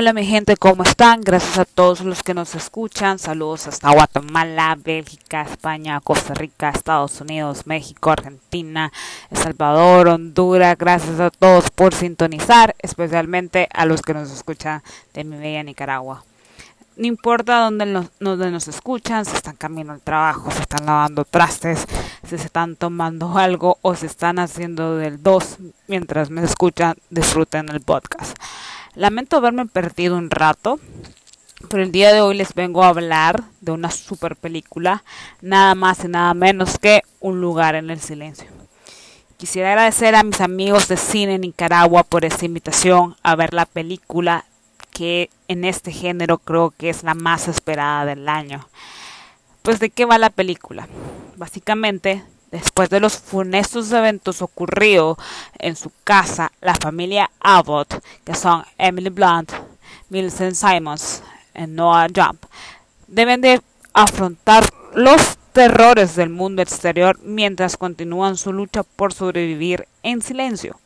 Hola mi gente, ¿cómo están? Gracias a todos los que nos escuchan. Saludos hasta Guatemala, Bélgica, España, Costa Rica, Estados Unidos, México, Argentina, El Salvador, Honduras. Gracias a todos por sintonizar, especialmente a los que nos escuchan de mi bella Nicaragua. No importa dónde nos, escuchan, si están camino al trabajo, si están lavando trastes, si se están tomando algo o si están haciendo del 2 mientras me escuchan, disfruten el podcast. Lamento haberme perdido un rato, pero el día de hoy les vengo a hablar de una super película, nada más y nada menos que Un lugar en el silencio. Quisiera agradecer a mis amigos de Cine Nicaragua por esta invitación a ver la película que en este género creo que es la más esperada del año. Pues de qué va la película? Básicamente, después de los funestos eventos ocurridos en su casa, la familia Abbott, que son Emily Blunt, Millicent Simons y Noah Jump, deben de afrontar los terrores del mundo exterior mientras continúan su lucha por sobrevivir en silencio,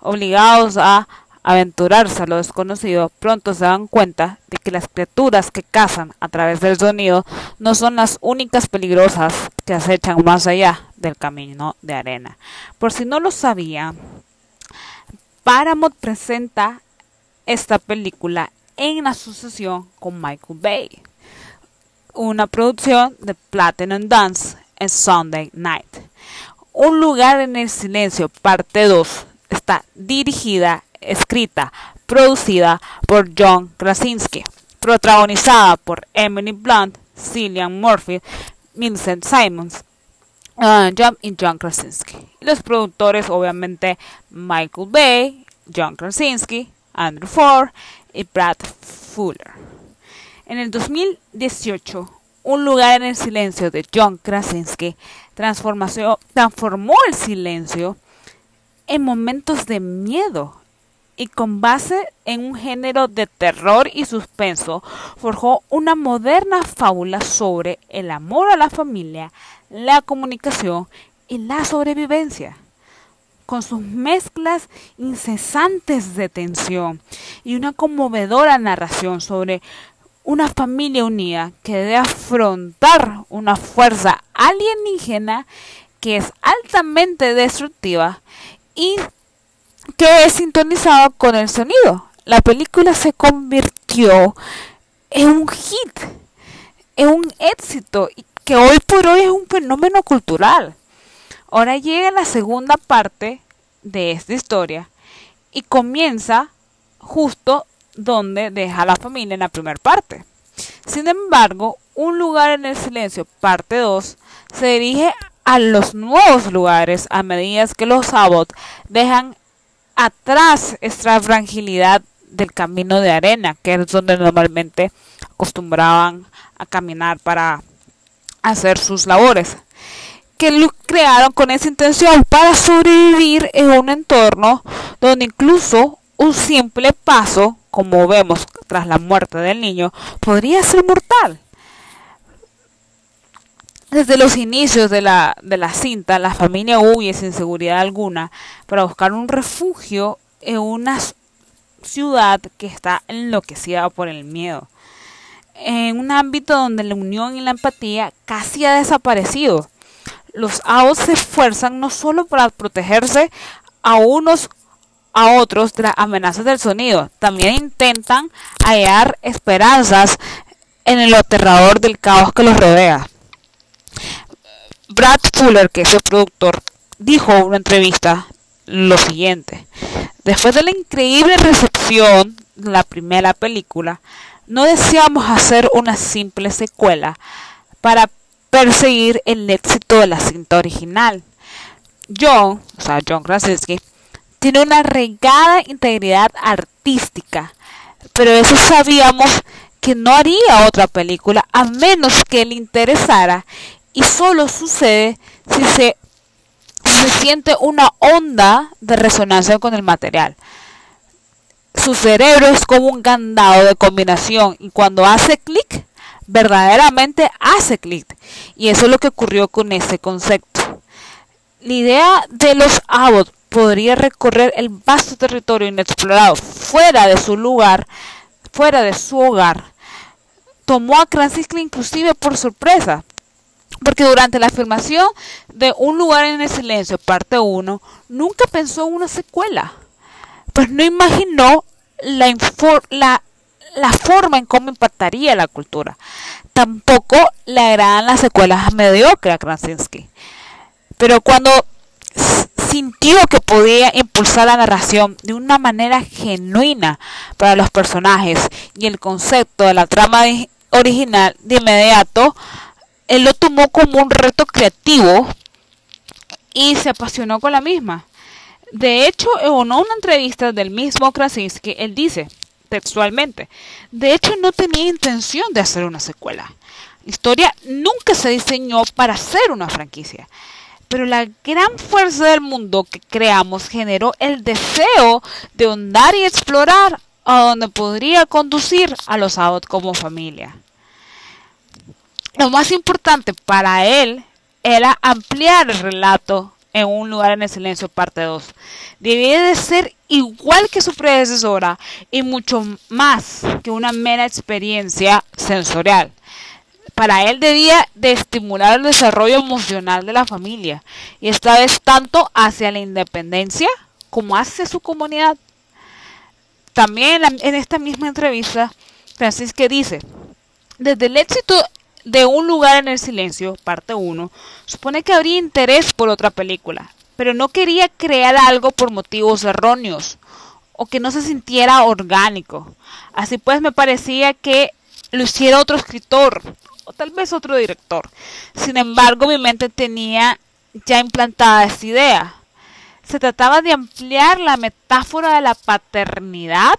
obligados a aventurarse a lo desconocido, pronto se dan cuenta de que las criaturas que cazan a través del sonido no son las únicas peligrosas que acechan más allá del camino de arena. Por si no lo sabía, Paramount presenta esta película en asociación con Michael Bay, una producción de Platinum Dance en Sunday Night. Un lugar en el silencio, parte 2, está dirigida escrita, producida por John Krasinski, protagonizada por Emily Blunt, Cillian Murphy, Vincent Simons, John y John Krasinski. Y los productores, obviamente, Michael Bay, John Krasinski, Andrew Ford y Brad Fuller. En el 2018, Un lugar en el silencio de John Krasinski transformó el silencio en momentos de miedo y con base en un género de terror y suspenso, forjó una moderna fábula sobre el amor a la familia, la comunicación y la sobrevivencia. Con sus mezclas incesantes de tensión y una conmovedora narración sobre una familia unida que debe afrontar una fuerza alienígena que es altamente destructiva y que es sintonizado con el sonido. La película se convirtió en un hit, en un éxito, que hoy por hoy es un fenómeno cultural. Ahora llega la segunda parte de esta historia y comienza justo donde deja la familia en la primera parte. Sin embargo, Un lugar en el silencio, parte 2, se dirige a los nuevos lugares a medida que los Abbott dejan atrás esta fragilidad del camino de arena, que es donde normalmente acostumbraban a caminar para hacer sus labores, que lo crearon con esa intención para sobrevivir en un entorno donde incluso un simple paso, como vemos tras la muerte del niño, podría ser mortal. Desde los inicios de la, de la cinta, la familia huye sin seguridad alguna para buscar un refugio en una ciudad que está enloquecida por el miedo. En un ámbito donde la unión y la empatía casi ha desaparecido. Los AOS se esfuerzan no solo para protegerse a unos a otros de las amenazas del sonido, también intentan hallar esperanzas en el aterrador del caos que los rodea. Brad Fuller, que es el productor, dijo en una entrevista lo siguiente. Después de la increíble recepción de la primera película, no deseamos hacer una simple secuela para perseguir el éxito de la cinta original. John, o sea, John Krasinski, tiene una regada integridad artística, pero eso sabíamos que no haría otra película a menos que le interesara y solo sucede si se, se siente una onda de resonancia con el material. Su cerebro es como un candado de combinación y cuando hace clic, verdaderamente hace clic. Y eso es lo que ocurrió con ese concepto. La idea de los Abbott podría recorrer el vasto territorio inexplorado fuera de su lugar fuera de su hogar, tomó a Krasinski inclusive por sorpresa. Porque durante la filmación de Un lugar en el silencio, parte 1, nunca pensó en una secuela. Pues no imaginó la, la, forma en cómo impactaría la cultura. Tampoco le agradan las secuelas mediocres a Krasinski. Pero cuando sintió que podía impulsar la narración de una manera genuina para los personajes y el concepto de la trama original de inmediato, él lo tomó como un reto creativo y se apasionó con la misma. De hecho, en una entrevista del mismo Krasinski, él dice textualmente, de hecho no tenía intención de hacer una secuela. La historia nunca se diseñó para ser una franquicia. Pero la gran fuerza del mundo que creamos generó el deseo de ahondar y explorar a donde podría conducir a los Abbott como familia. Lo más importante para él era ampliar el relato en un lugar en el silencio parte 2. Debía de ser igual que su predecesora y mucho más que una mera experiencia sensorial para él debía de estimular el desarrollo emocional de la familia y esta vez tanto hacia la independencia como hacia su comunidad. También en esta misma entrevista, Francisque dice, desde el éxito de Un lugar en el silencio, parte 1, supone que habría interés por otra película, pero no quería crear algo por motivos erróneos o que no se sintiera orgánico. Así pues me parecía que lo hiciera otro escritor o tal vez otro director. Sin embargo, mi mente tenía ya implantada esta idea. Se trataba de ampliar la metáfora de la paternidad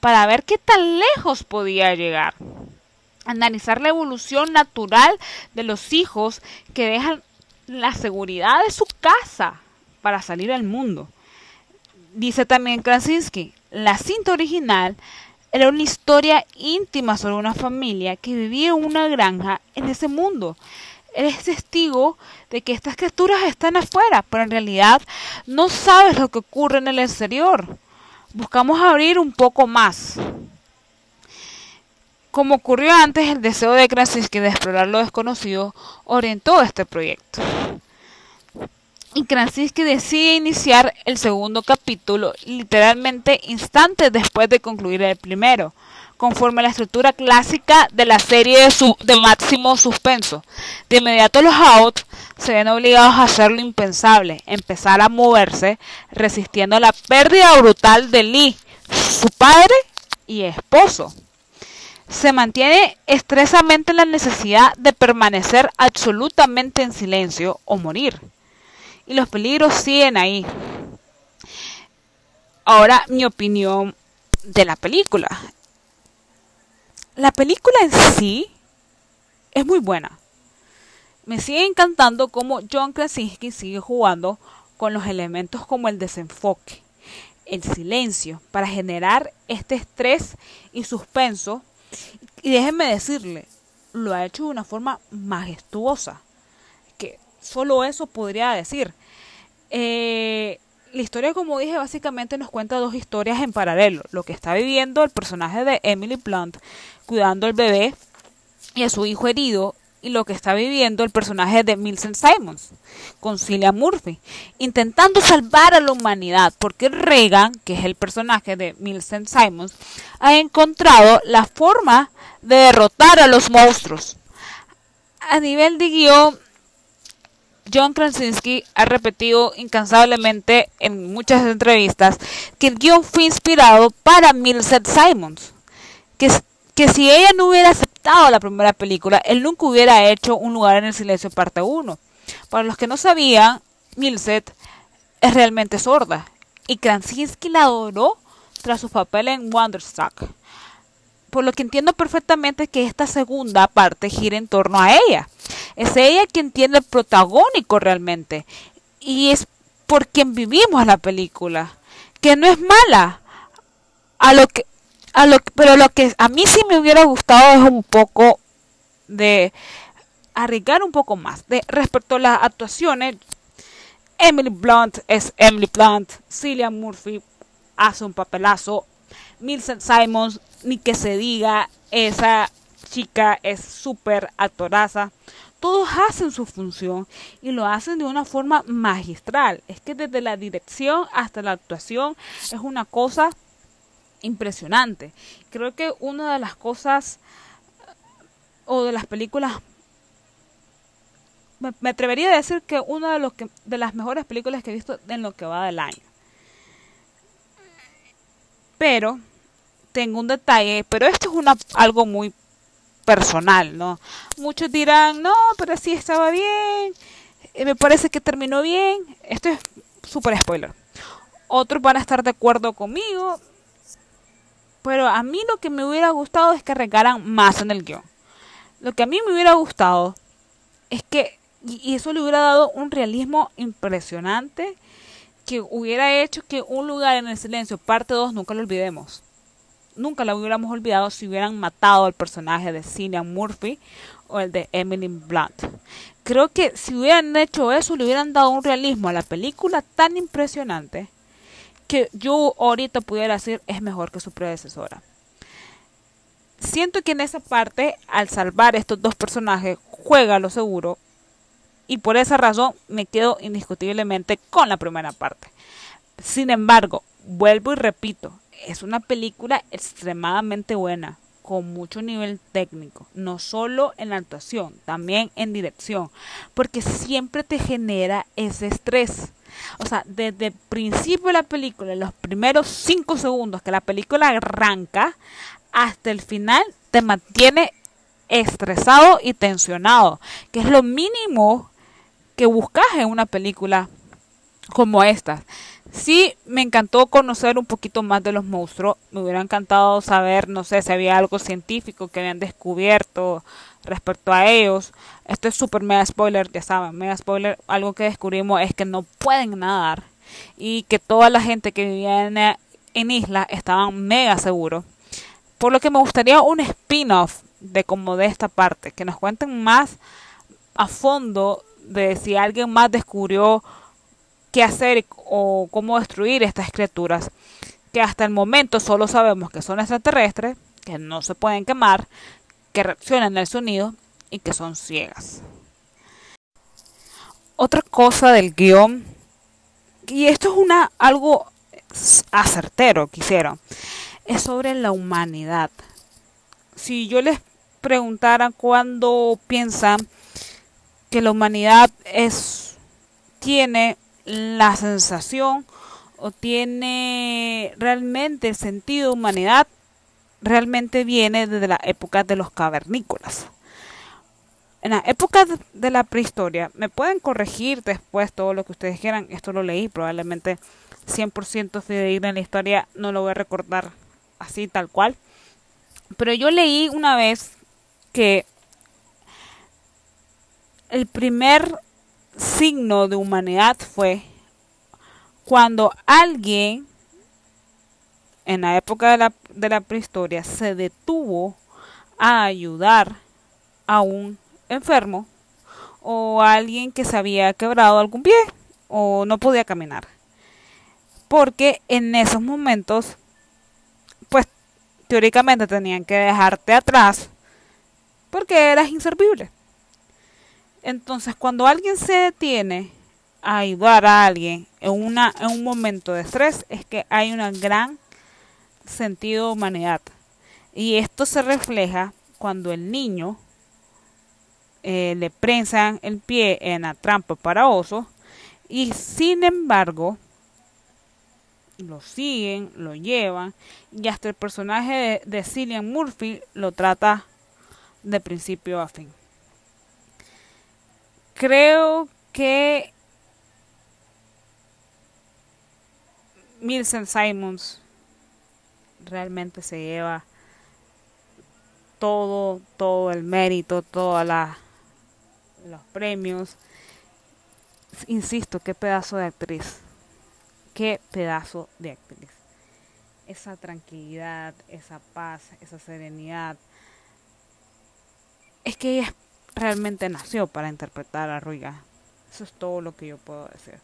para ver qué tan lejos podía llegar. Analizar la evolución natural de los hijos que dejan la seguridad de su casa para salir al mundo. Dice también Krasinski, la cinta original era una historia íntima sobre una familia que vivía en una granja en ese mundo. Eres testigo de que estas criaturas están afuera, pero en realidad no sabes lo que ocurre en el exterior. Buscamos abrir un poco más. Como ocurrió antes, el deseo de Krasinski de explorar lo desconocido orientó este proyecto y Krasinski decide iniciar el segundo capítulo literalmente instantes después de concluir el primero, conforme a la estructura clásica de la serie de, máximo suspenso. De inmediato los Out se ven obligados a hacer lo impensable, empezar a moverse, resistiendo la pérdida brutal de Lee, su padre y esposo. Se mantiene estresamente la necesidad de permanecer absolutamente en silencio o morir y los peligros siguen ahí. Ahora mi opinión de la película. La película en sí es muy buena. Me sigue encantando cómo John Krasinski sigue jugando con los elementos como el desenfoque, el silencio, para generar este estrés y suspenso. Y déjenme decirle, lo ha hecho de una forma majestuosa. Solo eso podría decir. Eh, la historia, como dije, básicamente nos cuenta dos historias en paralelo. Lo que está viviendo el personaje de Emily Blunt cuidando al bebé y a su hijo herido y lo que está viviendo el personaje de Milton Simons con Cillian Murphy, intentando salvar a la humanidad, porque Reagan, que es el personaje de Milton Simons, ha encontrado la forma de derrotar a los monstruos. A nivel de guion, John Krasinski ha repetido incansablemente en muchas entrevistas que el guion fue inspirado para Milset Simons, que, que si ella no hubiera la primera película, él nunca hubiera hecho Un lugar en el silencio parte 1. Para los que no sabían, Milset es realmente sorda y Krasinski la adoró tras su papel en Wonderstruck. Por lo que entiendo perfectamente que esta segunda parte gira en torno a ella es ella quien tiene el protagónico realmente. Y es por quien vivimos la película. Que no es mala. A lo que, pero lo que a mí sí me hubiera gustado es un poco de arriesgar un poco más. De, respecto a las actuaciones, Emily Blunt es Emily Blunt. Cillian Murphy hace un papelazo. Millicent Simons, ni que se diga, esa chica es súper actoraza. Todos hacen su función y lo hacen de una forma magistral. Es que desde la dirección hasta la actuación es una cosa impresionante. Creo que una de las cosas o de las películas me, atrevería a decir que una de los que de las mejores películas que he visto en lo que va del año. Pero tengo un detalle, pero esto es una algo muy personal, ¿no? Muchos dirán, "No, pero sí estaba bien. Eh, me parece que terminó bien." Esto es súper spoiler. Otros van a estar de acuerdo conmigo, pero a mí lo que me hubiera gustado es que regaran más en el guion. Lo que a mí me hubiera gustado es que, y eso le hubiera dado un realismo impresionante, que hubiera hecho que Un lugar en el silencio, parte 2, nunca lo olvidemos. Nunca lo hubiéramos olvidado si hubieran matado al personaje de Cillian Murphy o el de Emily Blunt. Creo que si hubieran hecho eso, le hubieran dado un realismo a la película tan impresionante que yo ahorita pudiera decir es mejor que su predecesora. Siento que en esa parte, al salvar estos dos personajes, juega lo seguro y por esa razón me quedo indiscutiblemente con la primera parte. Sin embargo, vuelvo y repito, es una película extremadamente buena, con mucho nivel técnico, no solo en la actuación, también en dirección, porque siempre te genera ese estrés. O sea, desde el principio de la película, los primeros cinco segundos que la película arranca, hasta el final te mantiene estresado y tensionado, que es lo mínimo que buscas en una película como esta. Sí, me encantó conocer un poquito más de los monstruos. Me hubiera encantado saber, no sé, si había algo científico que habían descubierto respecto a ellos. Esto es súper mega spoiler, ya saben, mega spoiler. Algo que descubrimos es que no pueden nadar y que toda la gente que vivía en, en isla estaban mega seguros. Por lo que me gustaría un spin-off de como de esta parte, que nos cuenten más a fondo de si alguien más descubrió qué hacer o cómo destruir estas criaturas, que hasta el momento solo sabemos que son extraterrestres, que no se pueden quemar, que reaccionan al sonido y que son ciegas. Otra cosa del guion, y esto es una algo acertero que es sobre la humanidad. Si yo les preguntara cuándo piensan que la humanidad es tiene la sensación o tiene realmente el sentido de humanidad realmente viene desde la época de los cavernícolas. En la época de la prehistoria, me pueden corregir después todo lo que ustedes quieran, esto lo leí, probablemente 100% fidedigno en la historia, no lo voy a recordar así tal cual, pero yo leí una vez que el primer signo de humanidad fue cuando alguien en la época de la, de la prehistoria se detuvo a ayudar a un enfermo o a alguien que se había quebrado algún pie o no podía caminar. Porque en esos momentos, pues teóricamente tenían que dejarte atrás porque eras inservible. Entonces, cuando alguien se detiene a ayudar a alguien en, una, en un momento de estrés, es que hay un gran sentido de humanidad. Y esto se refleja cuando el niño eh, le prensan el pie en la trampa para oso y sin embargo lo siguen, lo llevan y hasta el personaje de Cillian Murphy lo trata de principio a fin creo que Milson Simons realmente se lleva todo, todo el mérito, todos los premios. Insisto, qué pedazo de actriz. Qué pedazo de actriz. Esa tranquilidad, esa paz, esa serenidad. Es que ella es realmente nació para interpretar a Ruiga. Eso es todo lo que yo puedo decir.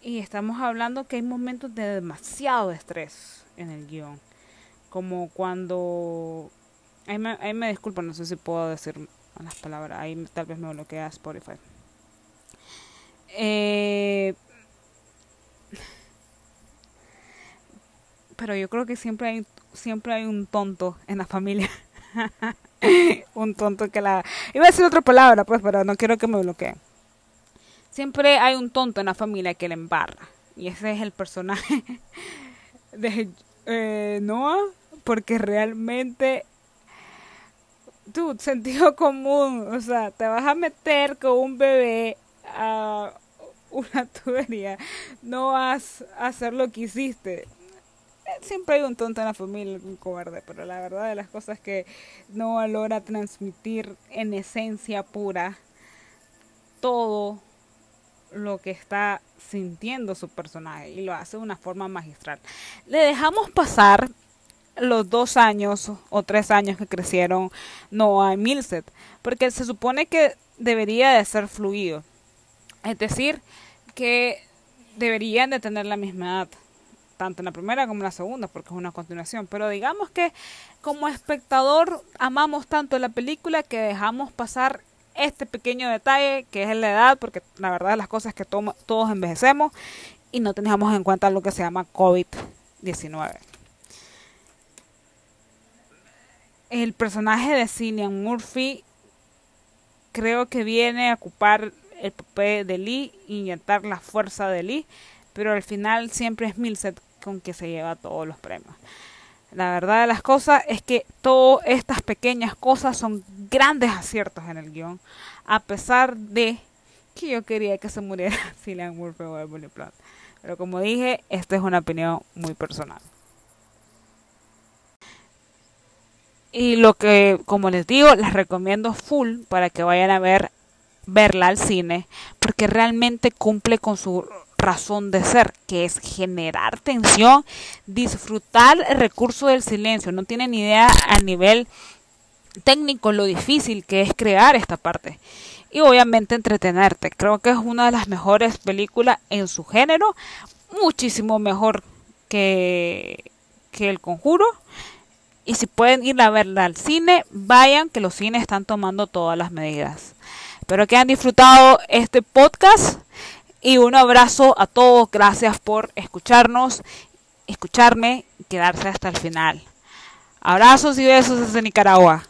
Y estamos hablando que hay momentos de demasiado estrés, en el guion. Como cuando... Ahí me, ahí disculpo, no sé si puedo decir las palabras, ahí tal vez me bloquea Spotify. Eh, pero yo creo que siempre hay siempre hay un tonto en la familia. un tonto que la iba a decir otra palabra, pues, pero no quiero que me bloqueen. Siempre hay un tonto en la familia que le embarra y ese es el personaje de eh, Noah porque realmente tú sentido común, o sea, te vas a meter con un bebé a una tubería, no vas a hacer lo que hiciste. Siempre hay un tonto en la familia, un cobarde, pero la verdad de las cosas que no logra transmitir en esencia pura todo lo que está sintiendo su personaje y lo hace de una forma magistral. Le dejamos pasar los dos años o tres años que crecieron Noah y Milset, porque se supone que debería de ser fluido. Es decir, que deberían de tener la misma edad, tanto en la primera como en la segunda, porque es una continuación. Pero digamos que como espectador amamos tanto la película que dejamos pasar este pequeño detalle que es la edad, porque la verdad las cosas que todos envejecemos y no teníamos en cuenta lo que se llama COVID-19. El personaje de Cillian Murphy creo que viene a ocupar el papel de Lee, inyectar la fuerza de Lee, pero al final siempre es Milset con que se lleva todos los premios. La verdad de las cosas es que todas estas pequeñas cosas son grandes aciertos en el guion, a pesar de que yo quería que se muriera Cillian Murphy o Emily Blunt. Pero como dije, esta es una opinión muy personal. Y lo que, como les digo, les recomiendo full para que vayan a ver verla al cine, porque realmente cumple con su razón de ser, que es generar tensión, disfrutar el recurso del silencio. No tienen idea a nivel técnico lo difícil que es crear esta parte. Y obviamente entretenerte. Creo que es una de las mejores películas en su género. Muchísimo mejor que, que El Conjuro. Y si pueden ir a verla al cine, vayan que los cines están tomando todas las medidas. Espero que hayan disfrutado este podcast y un abrazo a todos. Gracias por escucharnos, escucharme y quedarse hasta el final. Abrazos y besos desde Nicaragua.